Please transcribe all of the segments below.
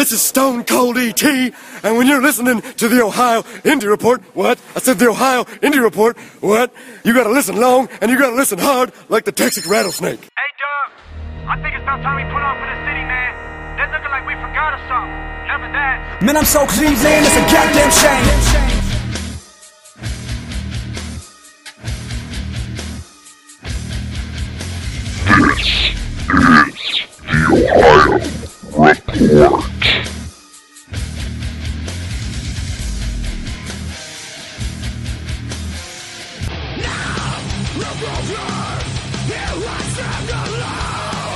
This is Stone Cold ET, and when you're listening to the Ohio Indie Report, what? I said the Ohio Indie Report, what? You gotta listen long, and you gotta listen hard, like the Texas rattlesnake. Hey, Doug. I think it's about time we put on for the city, man. They're looking like we forgot or something. Never that. Man, I'm so Cleveland, it's a goddamn shame.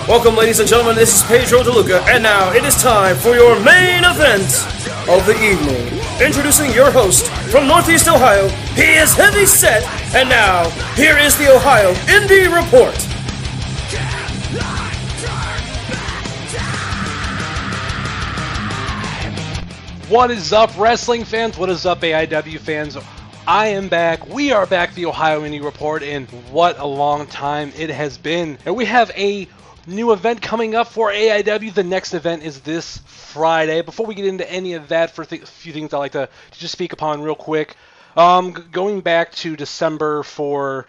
Welcome, ladies and gentlemen. This is Pedro DeLuca, and now it is time for your main event of the evening. Introducing your host from Northeast Ohio. He is heavy set, and now here is the Ohio Indie Report. What is up, wrestling fans? What is up, AIW fans? I am back. We are back, the Ohio Indie Report, and what a long time it has been. And we have a new event coming up for AIW. The next event is this Friday. Before we get into any of that, for a few things I'd like to, to just speak upon real quick. Um, g- going back to December for,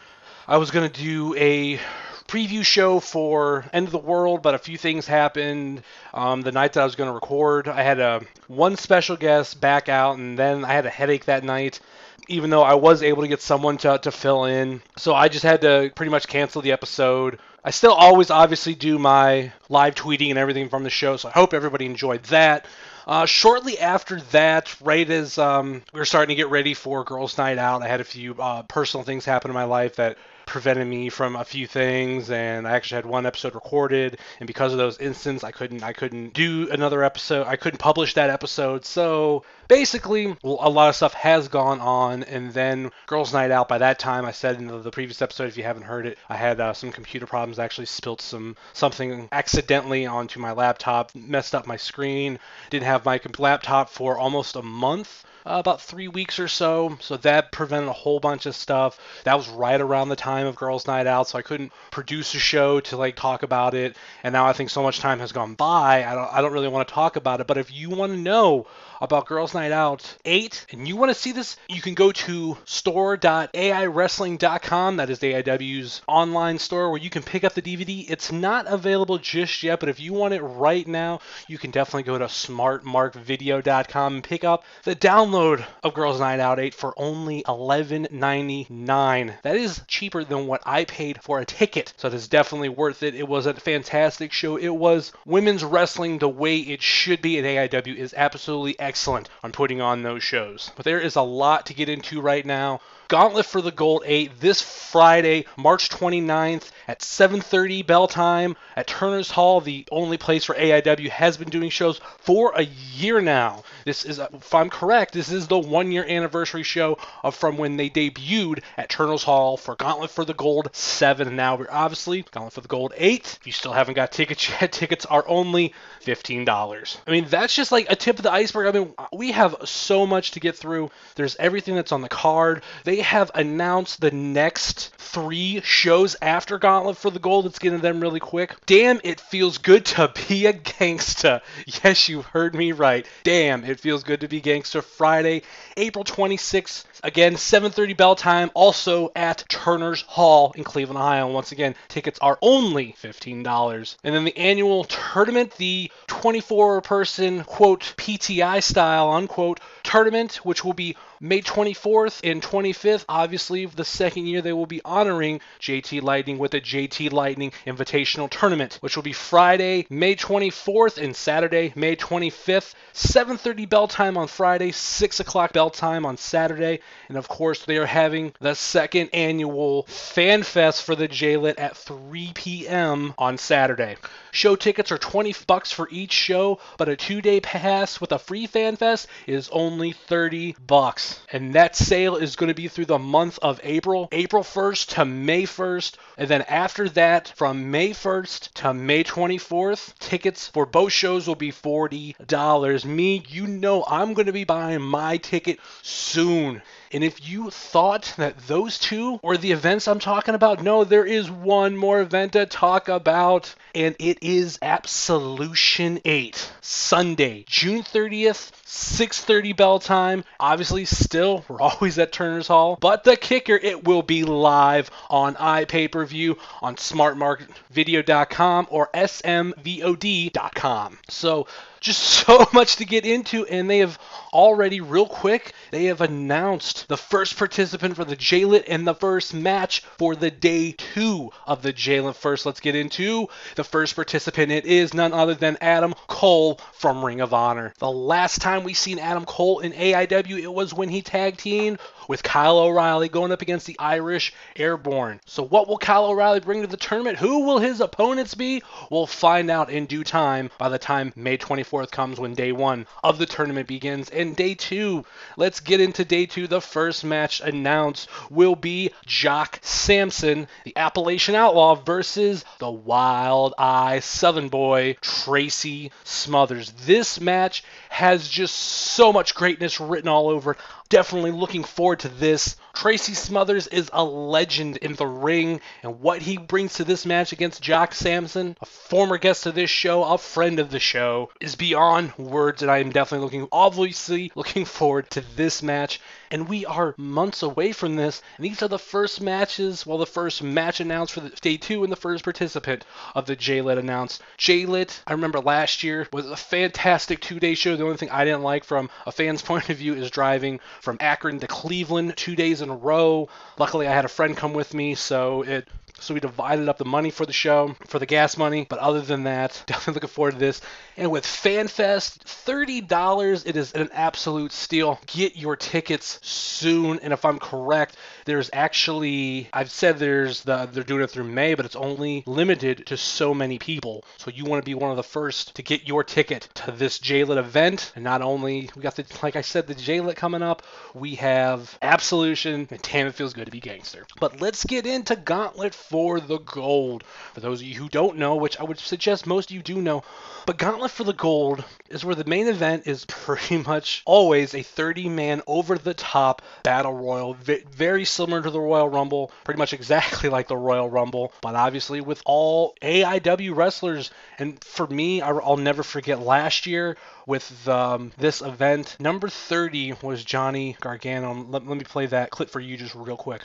I was gonna do a preview show for End of the World, but a few things happened. Um, the night that I was going to record, I had a one special guest back out, and then I had a headache that night. Even though I was able to get someone to, to fill in, so I just had to pretty much cancel the episode. I still always obviously do my live tweeting and everything from the show, so I hope everybody enjoyed that. Uh, shortly after that, right as um, we were starting to get ready for Girls' Night Out, I had a few uh, personal things happen in my life that prevented me from a few things and I actually had one episode recorded and because of those instances I couldn't I couldn't do another episode I couldn't publish that episode. So basically a lot of stuff has gone on and then girls night out by that time I said in the, previous episode if you haven't heard it I had uh, some computer problems I actually spilled some something accidentally onto my laptop messed up my screen didn't have my laptop for almost a month uh, about three weeks or so. So that prevented a whole bunch of stuff. That was right around the time of Girls' Night Out, so I couldn't produce a show to like talk about it. And now I think so much time has gone by, I don't, I don't really want to talk about it. But if you want to know about Girls' Night Out 8 and you want to see this, you can go to store.aiwrestling.com. That is AIW's online store where you can pick up the DVD. It's not available just yet, but if you want it right now, you can definitely go to smartmarkvideo.com and pick up the download of Girls' Night Out 8 for only $11.99. That is cheaper than what I paid for a ticket, so it is definitely worth it. It was a fantastic show. It was women's wrestling the way it should be, and AIW is absolutely excellent on putting on those shows. But there is a lot to get into right now. Gauntlet for the Gold 8 this Friday, March 29th at 7:30 bell time at Turner's Hall, the only place where AIW has been doing shows for a year now. This is uh, if I'm correct, this is the 1 year anniversary show of from when they debuted at Turner's Hall for Gauntlet for the Gold 7 and now we're obviously Gauntlet for the Gold 8. If you still haven't got tickets yet, tickets are only $15. I mean, that's just like a tip of the iceberg. I mean, we have so much to get through. There's everything that's on the card. They have announced the next three shows after Gauntlet for the Gold. Let's get into them really quick. Damn, it feels good to be a gangsta. Yes, you heard me right. Damn, it feels good to be gangsta. Friday, April 26th. Again, 7:30 bell time. Also at Turner's Hall in Cleveland, Ohio. Once again, tickets are only $15. And then the annual tournament, the 24-person quote PTI style unquote tournament, which will be May 24th and 25th. Obviously, the second year they will be honoring JT Lightning with a JT Lightning Invitational Tournament, which will be Friday, May 24th and Saturday, May 25th. 7:30 bell time on Friday, 6 o'clock bell time on Saturday, and of course they are having the second annual Fan Fest for the JLit at 3 p.m. on Saturday. Show tickets are 20 bucks for each show, but a two-day pass with a free Fan Fest is only 30 bucks. And that sale is going to be through the month of April, April 1st to May 1st. And then after that, from May 1st to May 24th, tickets for both shows will be $40. Me, you know, I'm going to be buying my ticket soon. And if you thought that those two were the events I'm talking about, no, there is one more event to talk about, and it is Absolution 8, Sunday, June 30th, 6:30 bell time. Obviously, still we're always at Turner's Hall, but the kicker it will be live on iPay-per-view on smartmarkvideo.com or smvod.com. So just so much to get into, and they have already, real quick, they have announced the first participant for the JLIT and the first match for the day two of the JLIT. First, let's get into the first participant. It is none other than Adam Cole from Ring of Honor. The last time we seen Adam Cole in AIW, it was when he tag teamed with Kyle O'Reilly going up against the Irish Airborne. So, what will Kyle O'Reilly bring to the tournament? Who will his opponents be? We'll find out in due time by the time May 24th comes when day one of the tournament begins. And day two, let's get into day two. The first match announced will be Jock Sampson, the Appalachian Outlaw, versus the Wild Eye Southern Boy, Tracy Smothers. This match has just so much greatness written all over it. Definitely looking forward to this. Tracy Smothers is a legend in the ring, and what he brings to this match against Jock Sampson, a former guest of this show, a friend of the show, is beyond words, and I am definitely looking, obviously, looking forward to this match. And we are months away from this, and these are the first matches, well, the first match announced for the day two and the first participant of the JLIT announced. JLIT, I remember last year, was a fantastic two-day show. The only thing I didn't like from a fan's point of view is driving from Akron to Cleveland two days in a row. Luckily, I had a friend come with me, so it so we divided up the money for the show, for the gas money. But other than that, definitely looking forward to this. And with FanFest, $30, it is an absolute steal. Get your tickets soon. And if I'm correct, there's actually I've said there's the they're doing it through May, but it's only limited to so many people. So you want to be one of the first to get your ticket to this JLIT event. And not only we got the like I said, the JLIT coming up, we have Absolution, and damn it feels good to be gangster. But let's get into Gauntlet for the Gold. For those of you who don't know, which I would suggest most of you do know, but Gauntlet for the Gold is where the main event is pretty much always a 30 man over the top battle royal. very similar to the Royal Rumble, pretty much exactly like the Royal Rumble, but obviously with all AIW wrestlers. And for me, I'll never forget last year with um, this event. Number 30 was Johnny Gargano. Let, let me play that clip for you just real quick.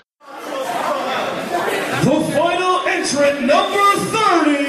The final entrant, number 30.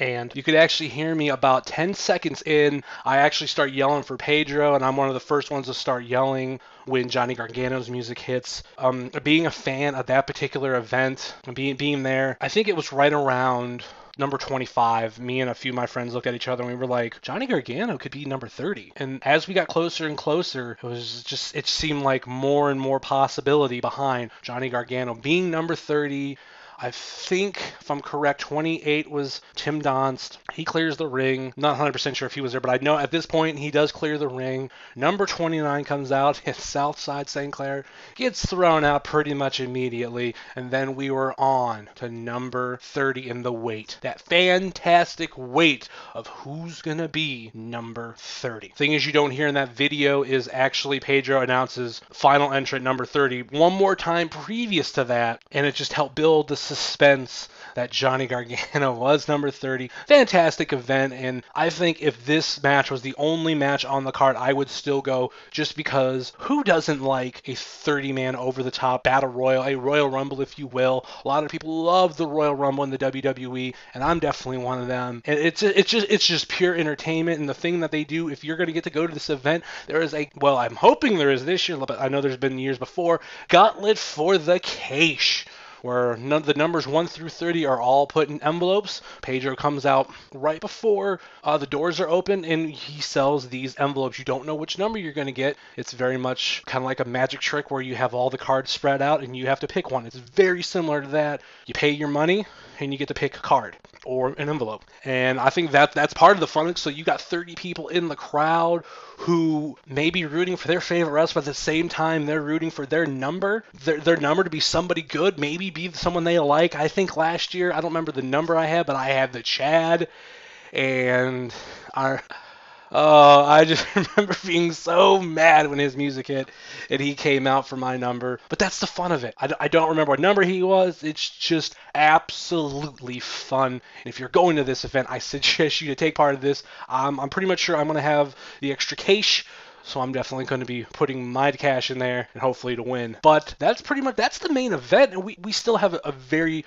And you could actually hear me about 10 seconds in. I actually start yelling for Pedro, and I'm one of the first ones to start yelling when Johnny Gargano's music hits. Um, being a fan of that particular event, being, being there, I think it was right around number 25, me and a few of my friends looked at each other and we were like, Johnny Gargano could be number 30. And as we got closer and closer, it was just, it seemed like more and more possibility behind Johnny Gargano being number 30. I think, if I'm correct, 28 was Tim Donst. He clears the ring. Not 100% sure if he was there, but I know at this point he does clear the ring. Number 29 comes out, and Southside St. Clair gets thrown out pretty much immediately. And then we were on to number 30 in the weight. That fantastic weight of who's going to be number 30. Thing is, you don't hear in that video is actually Pedro announces final entrant number 30 one more time previous to that, and it just helped build the suspense that Johnny Gargano was number 30. Fantastic event, and I think if this match was the only match on the card, I would still go just because who doesn't like a 30 man over the top battle royal, a Royal Rumble, if you will? A lot of people love the Royal Rumble in the WWE, and I'm definitely one of them. And it's it's just it's just pure entertainment, and the thing that they do, if you're going to get to go to this event, there is a well, I'm hoping there is this year, but I know there's been years before. Gauntlet for the Cash where none, the numbers 1 through 30 are all put in envelopes. Pedro comes out right before uh, the doors are open and he sells these envelopes. You don't know which number you're going to get. It's very much kind of like a magic trick where you have all the cards spread out and you have to pick one. It's very similar to that. You pay your money and you get to pick a card or an envelope. And I think that that's part of the fun. So you got 30 people in the crowd who may be rooting for their favorite wrestler, but at the same time they're rooting for their number, their, their number to be somebody good, maybe be someone they like. I think last year, I don't remember the number I had, but I had the Chad, and our Oh, I just remember being so mad when his music hit and he came out for my number. But that's the fun of it. I, I don't remember what number he was. It's just absolutely fun. And if you're going to this event, I suggest you to take part of this. Um, I'm pretty much sure I'm going to have the extra cash so I'm definitely going to be putting my cash in there and hopefully to win. But that's pretty much that's the main event, and we, we still have a, a very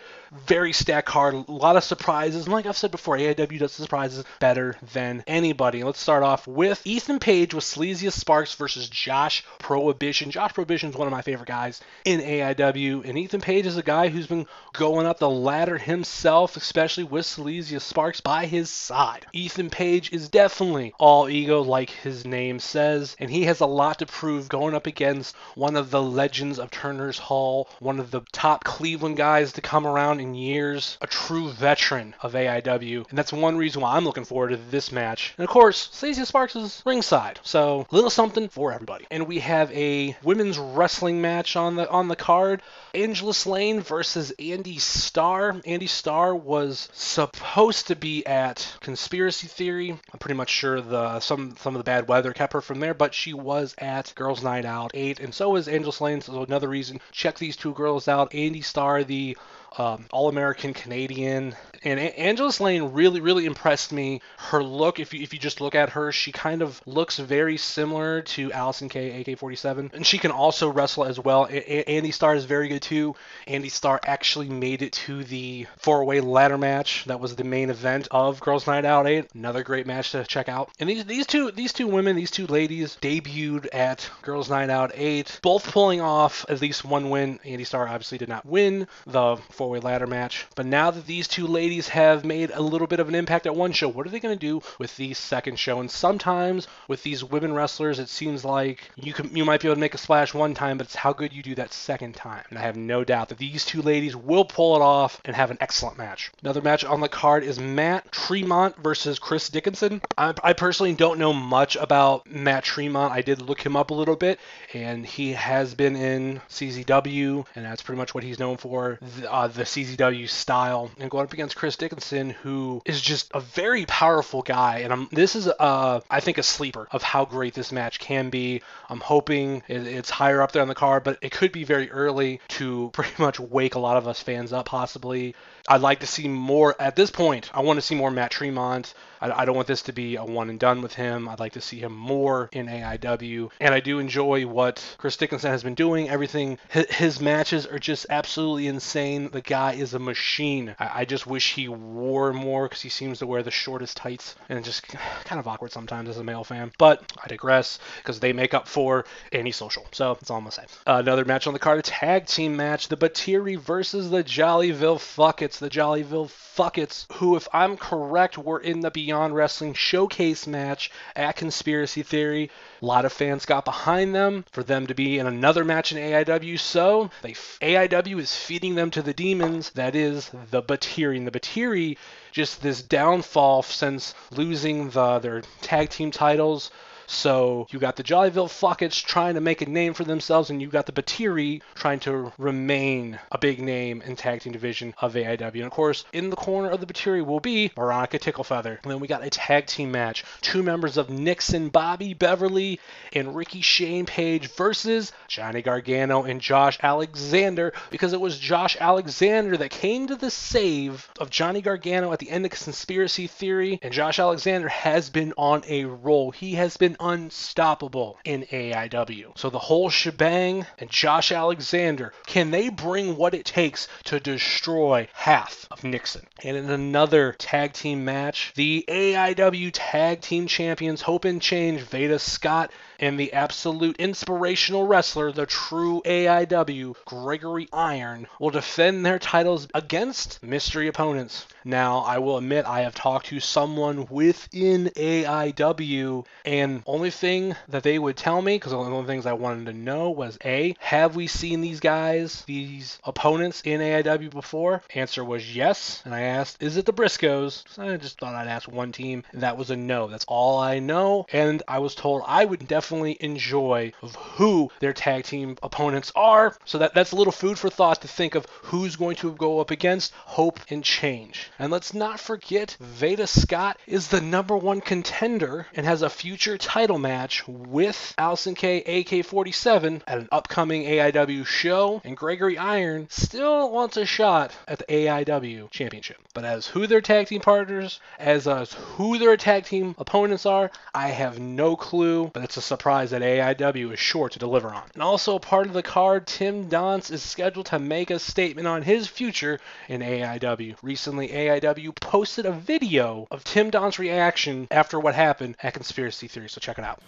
very stacked card, a lot of surprises. And like I've said before, AIW does surprises better than anybody. Let's start off with Ethan Page with Sleazius Sparks versus Josh Prohibition. Josh Prohibition is one of my favorite guys in AIW, and Ethan Page is a guy who's been going up the ladder himself, especially with Sleazius Sparks by his side. Ethan Page is definitely all ego, like his name says and he has a lot to prove going up against one of the legends of Turner's Hall, one of the top Cleveland guys to come around in years, a true veteran of AIW, and that's one reason why I'm looking forward to this match. And of course, Stacey Sparks is ringside, so a little something for everybody. And we have a women's wrestling match on the on the card. Angelus Layne versus Addy Starr. Addy Starr was supposed to be at Conspiracy Theory. I'm pretty much sure the some some of the bad weather kept her from there, but she was at Girls Night Out 8, and so is Angelus Layne. So another reason check these two girls out. Addy Starr, the um, All American Canadian. And a- Angelus Layne really, really impressed me. Her look, if you, if you just look at her, she kind of looks very similar to Allysin Kay, AK-47. And she can also wrestle as well. A- Addy Starr is very good too. Addy Starr actually made it to the four-way ladder match. That was the main event of Girls Night Out 8. Another great match to check out. And these these two these two women, these two ladies, debuted at Girls Night Out 8, both pulling off at least one win. Addy Starr obviously did not win the four way ladder match. But now that these two ladies have made a little bit of an impact at one show, what are they going to do with the second show? And sometimes with these women wrestlers, it seems like you can you might be able to make a splash one time, but it's how good you do that second time. And I have no doubt that these two ladies will pull it off and have an excellent match. Another match on the card is Matt Tremont versus Chris Dickinson. I, I personally don't know much about Matt Tremont. I did look him up a little bit, and he has been in CZW, and that's pretty much what he's known for. Uh, the CZW style and going up against Chris Dickinson, who is just a very powerful guy. And I'm, this is, uh, I think, a sleeper of how great this match can be. I'm hoping it, it's higher up there on the card, but it could be very early to pretty much wake a lot of us fans up, possibly. I'd like to see more at this point. I want to see more Matt Tremont. I, I, don't want this to be a one and done with him. I'd like to see him more in AIW. And I do enjoy what Chris Dickinson has been doing. Everything, his, matches are just absolutely insane. The guy is a machine. I, just wish he wore more because he seems to wear the shortest tights and just kind of awkward sometimes as a male fan. But I digress because they make up for antisocial. So that's all I'm to say. Another match on the card, a tag team match. The Batiri versus the Jollyville Fuckets. The Jollyville Fuckets, who, if I'm correct, were in the Beyond Wrestling showcase match at Conspiracy Theory. A lot of fans got behind them for them to be in another match in AIW, so they AIW is feeding them to the demons. That is the Batiri. And the Batiri, just this downfall since losing the their tag team titles So you got the Jollyville Fuckets trying to make a name for themselves, and you got the Batiri trying to remain a big name in tag team division of AIW. And of course, in the corner of the Batiri will be Veronica Ticklefeather. And then we got a tag team match. Two members of Nixon, Bobby Beverly, and Ricky Shane Page versus Johnny Gargano and Josh Alexander because it was Josh Alexander that came to the save of Johnny Gargano at the end of Conspiracy Theory. And Josh Alexander has been on a roll. He has been unstoppable in AIW. So the whole shebang and Josh Alexander, can they bring what it takes to destroy half of Nixon? And in another tag team match, the AIW Tag Team Champions Hope and Change, Veda Scott and the absolute inspirational wrestler, the true AIW, Gregory Iron, will defend their titles against mystery opponents. Now, I will admit I have talked to someone within AIW, and only thing that they would tell me, because one of the things I wanted to know was A, have we seen these guys, these opponents in AIW before? Answer was yes, and I asked, is it the Briscoes? So I just thought I'd ask one team, and that was a no. That's all I know, and I was told I would definitely enjoy of who their tag team opponents are. So that that's a little food for thought to think of who's going to go up against Hope and Change. And let's not forget Veda Scott is the number one contender and has a future title match with Allysin Kay AK47 at an upcoming AIW show. And Gregory Iron still wants a shot at the AIW championship. But as who their tag team partners, as as who their tag team opponents are, I have no clue. But it's a surprise that AIW is sure to deliver on. And also part of the card, Tim Donst is scheduled to make a statement on his future in AIW. Recently, AIW posted a video of Tim Donst's reaction after what happened at Conspiracy Theory, so check it out.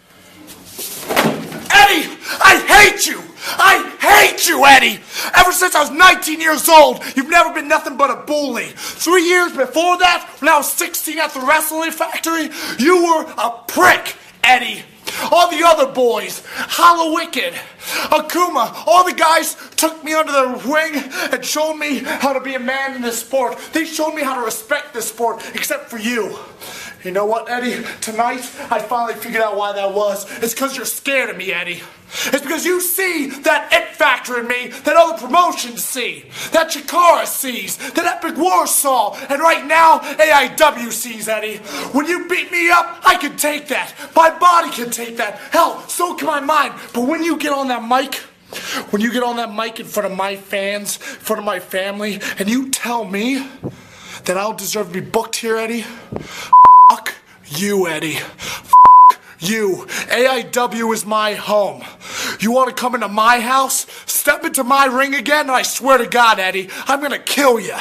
Eddie, I hate you! I hate you, Eddie! Ever since I was 19 years old, you've never been nothing but a bully. Three years before that, when I was 16 at the wrestling factory, you were a prick, Eddie. All the other boys, Hallowicked, Akuma, all the guys took me under their wing and showed me how to be a man in this sport. They showed me how to respect this sport, except for you. You know what, Eddie? Tonight, I finally figured out why that was. It's because you're scared of me, Eddie. It's because you see that it factor in me that other promotions see, that Chikara sees, that Epic War saw, and right now AIW sees, Eddie. When you beat me up, I can take that. My body can take that. Hell, so can my mind. But when you get on that mic, when you get on that mic in front of my fans, in front of my family, and you tell me that I'll deserve to be booked here, Eddie, fuck you, Eddie. F- you. AIW is my home. You want to come into my house? Step into my ring again, and I swear to God, Eddie, I'm gonna kill you.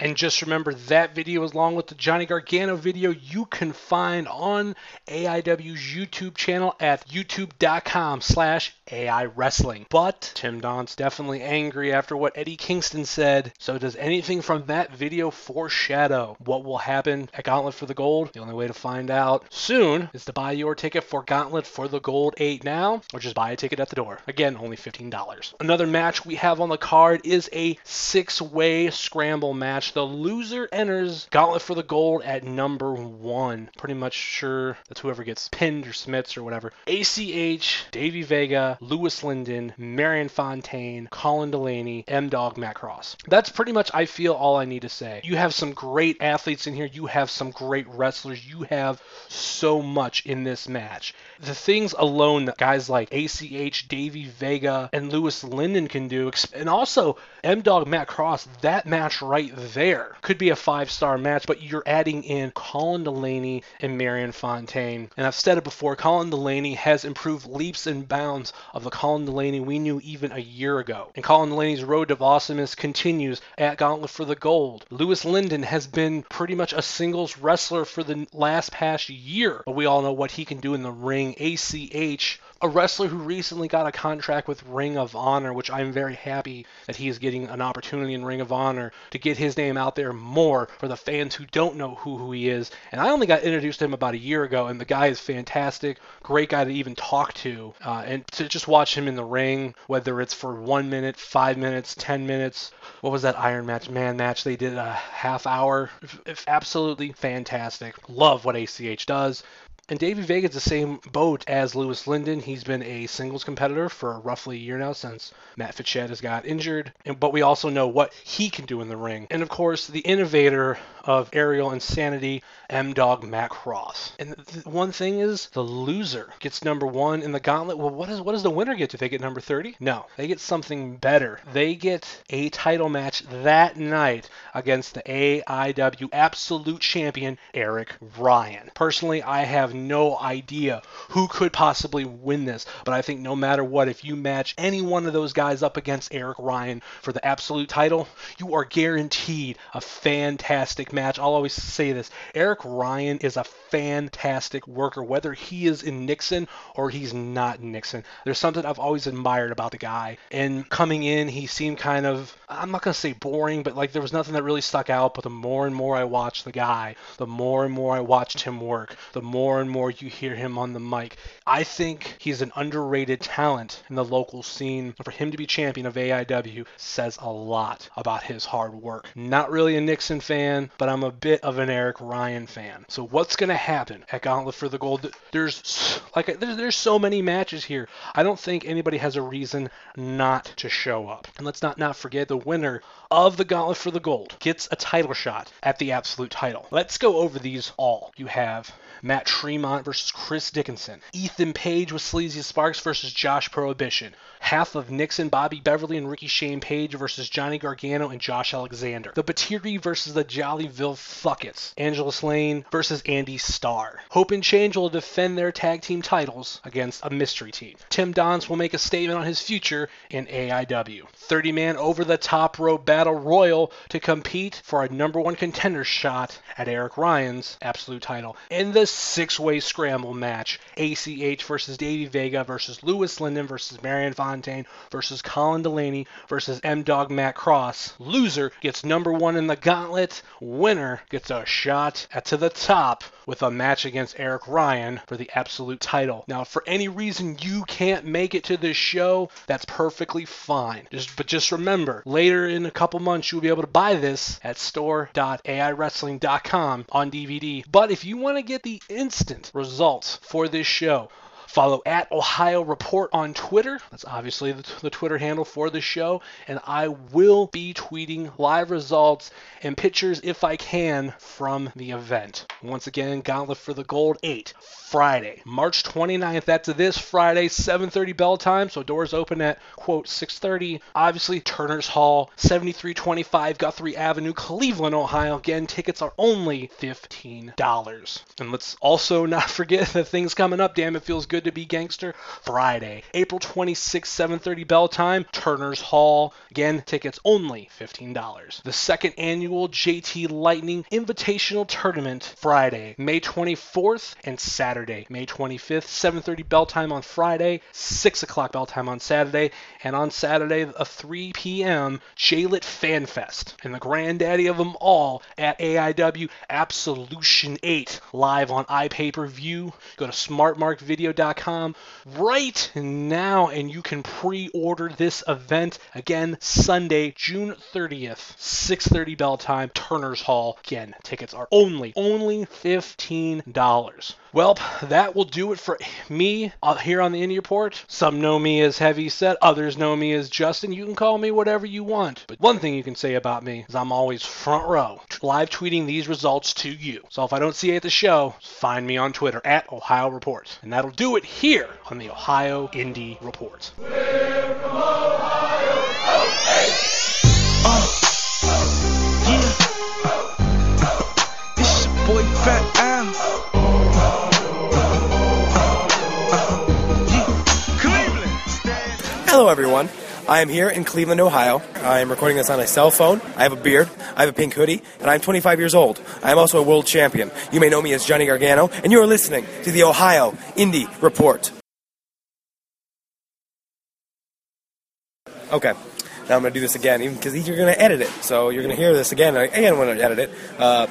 And just remember that video, along with the Johnny Gargano video, you can find on AIW's YouTube channel at youtube.com slash AI Wrestling. But Tim Donst's definitely angry after what Eddie Kingston said. So does anything from that video foreshadow what will happen at Gauntlet for the Gold? The only way to find out soon is to buy your ticket for Gauntlet for the Gold 8 now, or just buy a ticket at the door. Again, only $15. Another match we have on the card is a six-way scramble match. The loser enters Gauntlet for the Gold at number one. Pretty much sure that's whoever gets pinned or smits or whatever. ACH, Davey Vega, Louis Lyndon, Marion Fontaine, Colin Delaney, M Dog, Matt Cross. That's pretty much, I feel, all I need to say. You have some great athletes in here. You have some great wrestlers. You have so much in this match. The things alone that guys like ACH, Davey Vega, and Louis Lyndon can do, and also M Dog, Matt Cross, that match right there could be a five star match, but you're adding in Colin Delaney and Marion Fontaine. And I've said it before, Colin Delaney has improved leaps and bounds of the Colin Delaney we knew even a year ago. And Colin Delaney's road to awesomeness continues at Gauntlet for the Gold. Louis Lyndon has been pretty much a singles wrestler for the last past year, but we all know what he can do in the ring. ACH a wrestler who recently got a contract with Ring of Honor, which I'm very happy that he is getting an opportunity in Ring of Honor to get his name out there more for the fans who don't know who, who he is. And I only got introduced to him about a year ago, and the guy is fantastic, great guy to even talk to, uh, and to just watch him in the ring, whether it's for one minute, five minutes, ten minutes. What was that Iron Match Man match they did a half hour? Absolutely fantastic. Love what ACH does And Davey Vega's the same boat as Louis Lyndon. He's been a singles competitor for roughly a year now since Matt Fitchett has got injured. And, but we also know what he can do in the ring. And of course, the innovator of aerial insanity, M Dog Matt Cross. And one thing is, the loser gets number one in the gauntlet. Well, what is what does the winner get? Do they get number 30? No, they get something better. They get a title match that night against the AIW Absolute Champion Eric Ryan. Personally, I have no idea who could possibly win this, but I think no matter what, if you match any one of those guys up against Eric Ryan for the Absolute title, you are guaranteed a fantastic match. I'll always say this Eric Ryan is a fantastic worker, whether he is in Nixon or he's not Nixon. There's something I've always admired about the guy. And coming in, he seemed kind of, I'm not going to say boring, but like there was nothing that really stuck out. But the more and more I watched the guy, the more and more I watched him work, the more and more you hear him on the mic. I think he's an underrated talent in the local scene. For him to be champion of AIW says a lot about his hard work. Not really a Nixon fan, but I'm a bit of an Eric Ryan fan. So what's going to happen at Gauntlet for the Gold? There's like there's, there's so many matches here. I don't think anybody has a reason not to show up. And let's not not forget the winner of the Gauntlet for the Gold gets a title shot at the Absolute title. Let's go over these all. You have Matt Tremont versus Chris Dickinson. Ethan Page with Sleazy Sparks versus Josh Prohibition. Half of Nixon, Bobby Beverly, and Ricky Shane Page versus Johnny Gargano and Josh Alexander. The Batiri versus the Jollyville Fuckets. Angelus Layne versus Addy Starr. Hope and Change will defend their tag team titles against a mystery team. Tim Donst will make a statement on his future in AIW. 30 man over the top rope battle royal to compete for a number one contender shot at Eric Ryan's absolute title. In the six way scramble match, ACH versus Davey Vega versus Louis Lyndon versus Marion Fontaine versus Colin Delaney versus M Dog Matt Cross. Loser gets number one in the gauntlet. Winner gets a shot at to the top with a match against Eric Ryan for the absolute title. Now, for any reason you can't make it to this show, that's perfectly fine. Just but just remember, later in a couple months you'll be able to buy this at store.aiwrestling.com on DVD. But if you want to get the instant results for this show, Follow at Ohio Report on Twitter. That's obviously the, the, Twitter handle for the show. And I will be tweeting live results and pictures if I can from the event. Once again, Gauntlet for the Gold 8, Friday, March 29th. That's this Friday, 7:30 bell time. So doors open at quote 6:30. Obviously, Turner's Hall, 7325 Guthrie Avenue, Cleveland, Ohio. Again, tickets are only $15. And let's also not forget the things coming up. Damn, it feels good to be gangster. Friday, April 26th, 7:30 bell time, Turner's Hall. Again, tickets only $15. The second annual JT Lightning Invitational Tournament, Friday, May 24th and Saturday, May 25th, 7:30 bell time on Friday, 6 o'clock bell time on Saturday, and on Saturday a 3 p.m. JLit Fan Fest and the granddaddy of them all at AIW Absolution 8 live on iPay-per-view. Go to smartmarkvideo.com right now and you can pre-order this event again Sunday, June 30th, 6:30 bell time, Turner's Hall. Again, tickets are only only $15. Well, that will do it for me uh, here on the Indie Report. Some know me as Heavy Set, others know me as Justin. You can call me whatever you want. But one thing you can say about me is I'm always front row, live tweeting these results to you. So if I don't see you at the show, find me on Twitter at Ohio Report. And that'll do it here on the Ohio Indie Report. Hello, everyone. I am here in Cleveland, Ohio. I am recording this on a cell phone. I have a beard. I have a pink hoodie, and I'm 25 years old. I am also a world champion. You may know me as Johnny Gargano, and you are listening to the Ohio Indie Report. Okay. Now I'm going to do this again, even because you're going to edit it. So you're going to hear this again. Again, when I edit it. Uh,